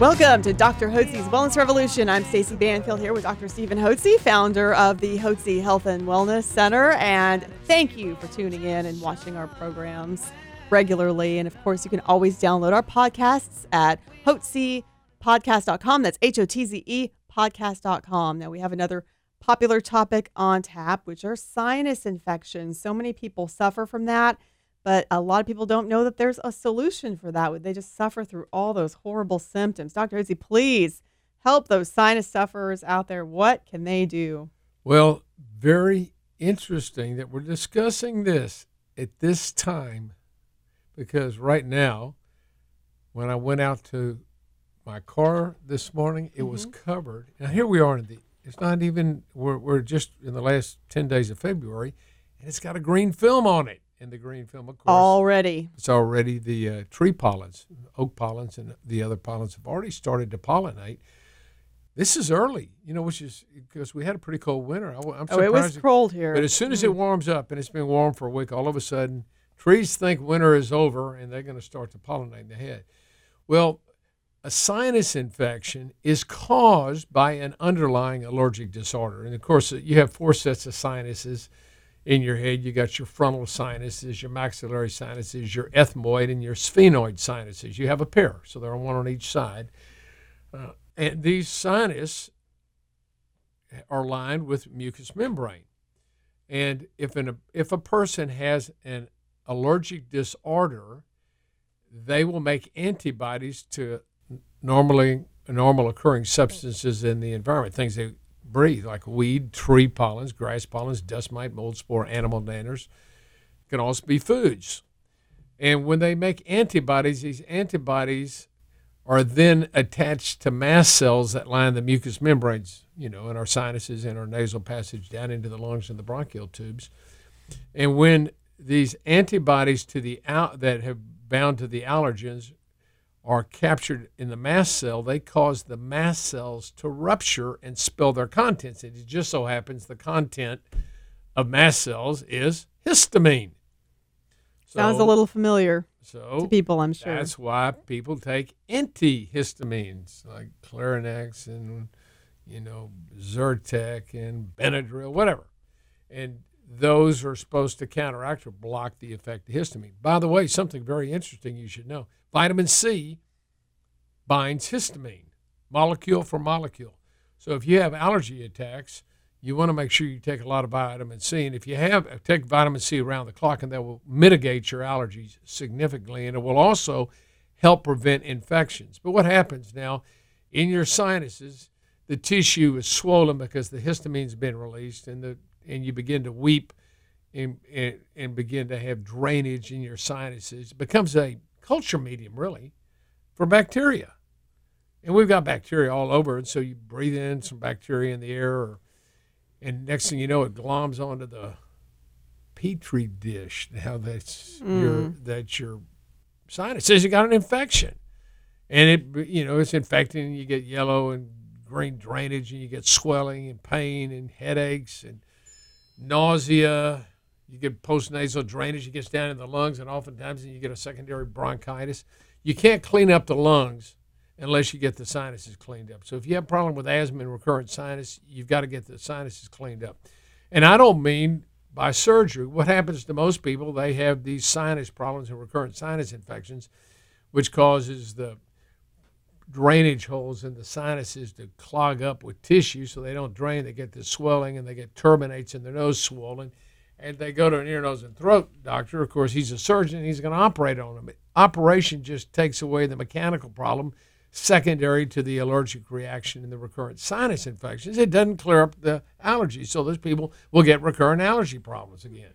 Welcome to Dr. Hotze's Wellness Revolution. I'm Stacey Banfield here with Dr. Stephen Hotze, founder of the Hotze Health and Wellness Center. And thank you for tuning in and watching our programs regularly. And of course, you can always download our podcasts at hotzepodcast.com. That's H O T Z E podcast.com. Now, we have another popular topic on tap, which are sinus infections. So many people suffer from that. But a lot of people don't know that there's a solution for that. They just suffer through all those horrible symptoms. Dr. Hotze, please help those sinus sufferers out there. What can they do? Well, very interesting that we're discussing this at this time because right now, when I went out to my car this morning, it mm-hmm. was covered. Now, here we are in the, it's not even, we're, we're just in the last 10 days of February, and it's got a green film on it in the green film, of course. Already. It's already the uh, tree pollens, oak pollens, and the other pollens have already started to pollinate. This is early, you know, which is because we had a pretty cold winter. I, am oh, it was cold here. But as soon as it mm. warms up, and it's been warm for a week, all of a sudden, trees think winter is over and they're going to start to pollinate the head. Well, a sinus infection is caused by an underlying allergic disorder. And of course, you have four sets of sinuses in your head. You got your frontal sinuses, your maxillary sinuses, your ethmoid, and your sphenoid sinuses. You have a pair, so there are one on each side. Uh, and these sinus are lined with mucous membrane. And if an if a person has an allergic disorder, they will make antibodies to normally normal occurring substances in the environment, things they breathe, like weed, tree pollens, grass pollens, dust mite, mold spore, animal danders, can also be foods. And when they make antibodies, these antibodies are then attached to mast cells that line the mucous membranes, you know, in our sinuses and our nasal passage down into the lungs and the bronchial tubes. And when these antibodies to the out that have bound to the allergens are captured in the mast cell, they cause the mast cells to rupture and spill their contents. And it just so happens the content of mast cells is histamine. So, Sounds a little familiar so to people, I'm sure. That's why people take antihistamines like Clarinex and you know Zyrtec and Benadryl, whatever. And those are supposed to counteract or block the effect of histamine. By the way, something very interesting you should know vitamin C binds histamine, molecule for molecule. So if you have allergy attacks, you want to make sure you take a lot of vitamin C. And if you have, take vitamin C around the clock, and that will mitigate your allergies significantly. And it will also help prevent infections. But what happens now in your sinuses? The tissue is swollen because the histamine's been released, and the and you begin to weep and, and, and begin to have drainage in your sinuses. It becomes a culture medium, really, for bacteria. And we've got bacteria all over, and so you breathe in some bacteria in the air, or, and next thing you know, it gloms onto the petri dish. Now that's mm. your that's your sinus says you got an infection, and it you know it's infecting, and you get yellow and green drainage, and you get swelling and pain and headaches and nausea. You get postnasal drainage. It gets down in the lungs, and oftentimes you get a secondary bronchitis. You can't clean up the lungs unless you get the sinuses cleaned up. So if you have a problem with asthma and recurrent sinus, you've got to get the sinuses cleaned up. And I don't mean by surgery. What happens to most people, they have these sinus problems and recurrent sinus infections, which causes the drainage holes in the sinuses to clog up with tissue so they don't drain. They get this swelling and they get turbinates in their nose swollen. And they go to an ear, nose, and throat doctor. Of course, he's a surgeon. He's going to operate on them. Operation just takes away the mechanical problem secondary to the allergic reaction and the recurrent sinus infections. It doesn't clear up the allergies. So those people will get recurrent allergy problems again.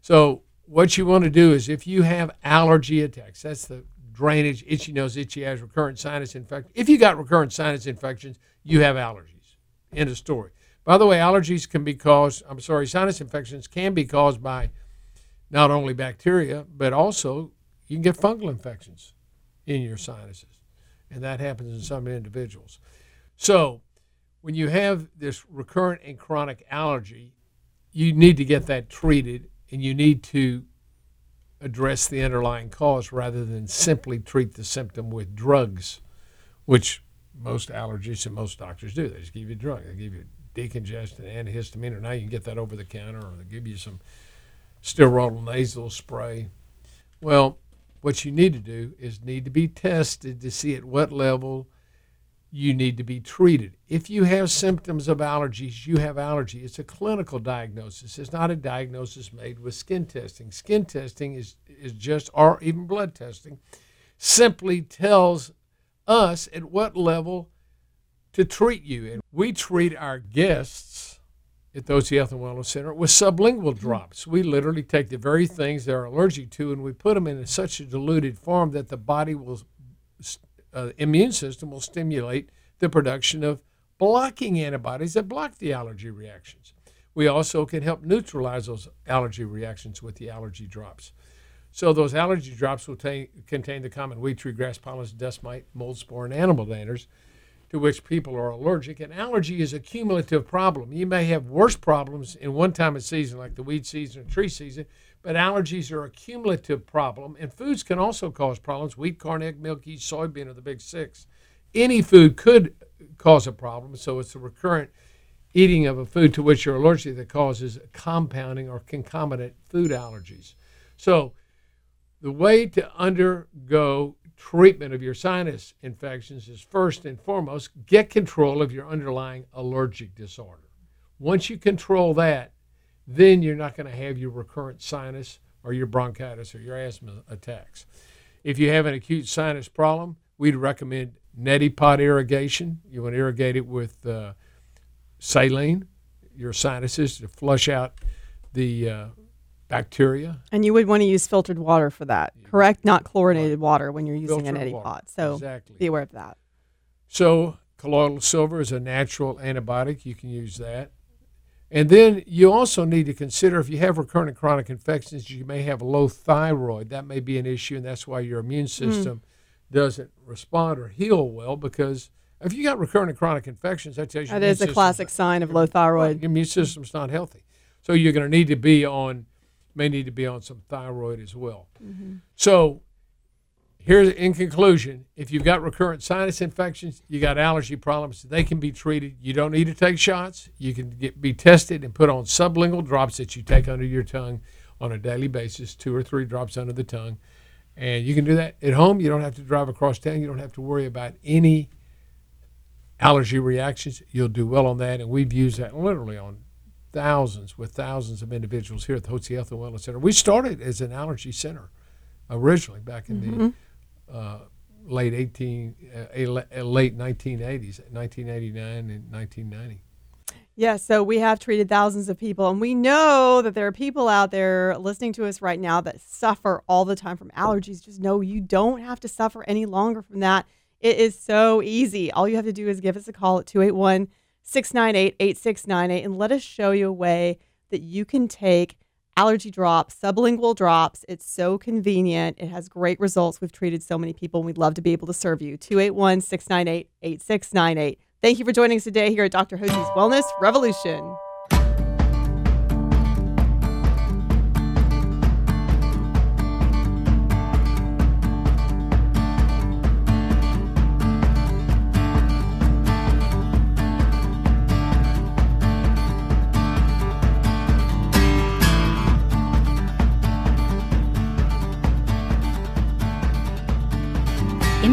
So what you want to do is if you have allergy attacks, that's the drainage, itchy nose, itchy eyes, recurrent sinus infection. If you got recurrent sinus infections, you have allergies. End of story. By the way, allergies can be caused, I'm sorry, sinus infections can be caused by not only bacteria, but also you can get fungal infections in your sinuses. And that happens in some individuals. So, when you have this recurrent and chronic allergy, you need to get that treated and you need to address the underlying cause rather than simply treat the symptom with drugs, which most allergists and most doctors do. They just give you a drug. They give you decongestant, antihistamine, or now you can get that over the counter, or they give you some steroidal nasal spray. Well, what you need to do is need to be tested to see at what level you need to be treated. If you have symptoms of allergies, you have allergy. It's a clinical diagnosis. It's not a diagnosis made with skin testing. Skin testing is, is just, or even blood testing, simply tells us at what level to treat you. And we treat our guests at the Hotze Health and Wellness Center with sublingual drops. We literally take the very things they're allergic to and we put them in such a diluted form that the body will uh, immune system will stimulate the production of blocking antibodies that block the allergy reactions. We also can help neutralize those allergy reactions with the allergy drops. So those allergy drops will t- contain the common wheat tree grass pollens, dust mite, mold spore, and animal danders to which people are allergic. And allergy is a cumulative problem. You may have worse problems in one time of season, like the weed season or tree season, but allergies are a cumulative problem, and foods can also cause problems. Wheat, corn, egg, milk, yeast, soybean are the big six. Any food could cause a problem, so it's the recurrent eating of a food to which you're allergic that causes compounding or concomitant food allergies. So, the way to undergo treatment of your sinus infections is first and foremost get control of your underlying allergic disorder. Once you control that, then you're not going to have your recurrent sinus or your bronchitis or your asthma attacks. If you have an acute sinus problem, we'd recommend neti pot irrigation. You want to irrigate it with uh, saline, your sinuses, to flush out the uh, bacteria. And you would want to use filtered water for that, correct? Not chlorinated water when you're using Filtered an neti pot. So Exactly. be aware of that. So, colloidal silver is a natural antibiotic. You can use that. And then you also need to consider if you have recurrent and chronic infections, you may have low thyroid. That may be an issue, and that's why your immune mm. system doesn't respond or heal well. Because if you got recurrent and chronic infections, that tells you that is a classic system's- sign of low thyroid. your immune system's not healthy. So you're going to need to be on, may need to be on some thyroid as well. Mm-hmm. So here's in conclusion, if you've got recurrent sinus infections, you got allergy problems, they can be treated. You don't need to take shots. You can get, be tested and put on sublingual drops that you take under your tongue on a daily basis, two or three drops under the tongue. And you can do that at home. You don't have to drive across town. You don't have to worry about any allergy reactions. You'll do well on that. And we've used that literally on thousands with thousands of individuals here at the Hotze Health and Wellness Center. We started as an allergy center originally back in the uh, late 18, uh, uh, late 1980s, 1989 and 1990. Yeah, so we have treated thousands of people, and we know that there are people out there listening to us right now that suffer all the time from allergies. Just know you don't have to suffer any longer from that. It is so easy. All you have to do is give us a call at 281 698 8698 and let us show you a way that you can take allergy drops, sublingual drops. It's so convenient. It has great results. We've treated so many people, and we'd love to be able to serve you. 281 698 8698. Thank you for joining us today here at Dr. Hotze's Wellness Revolution.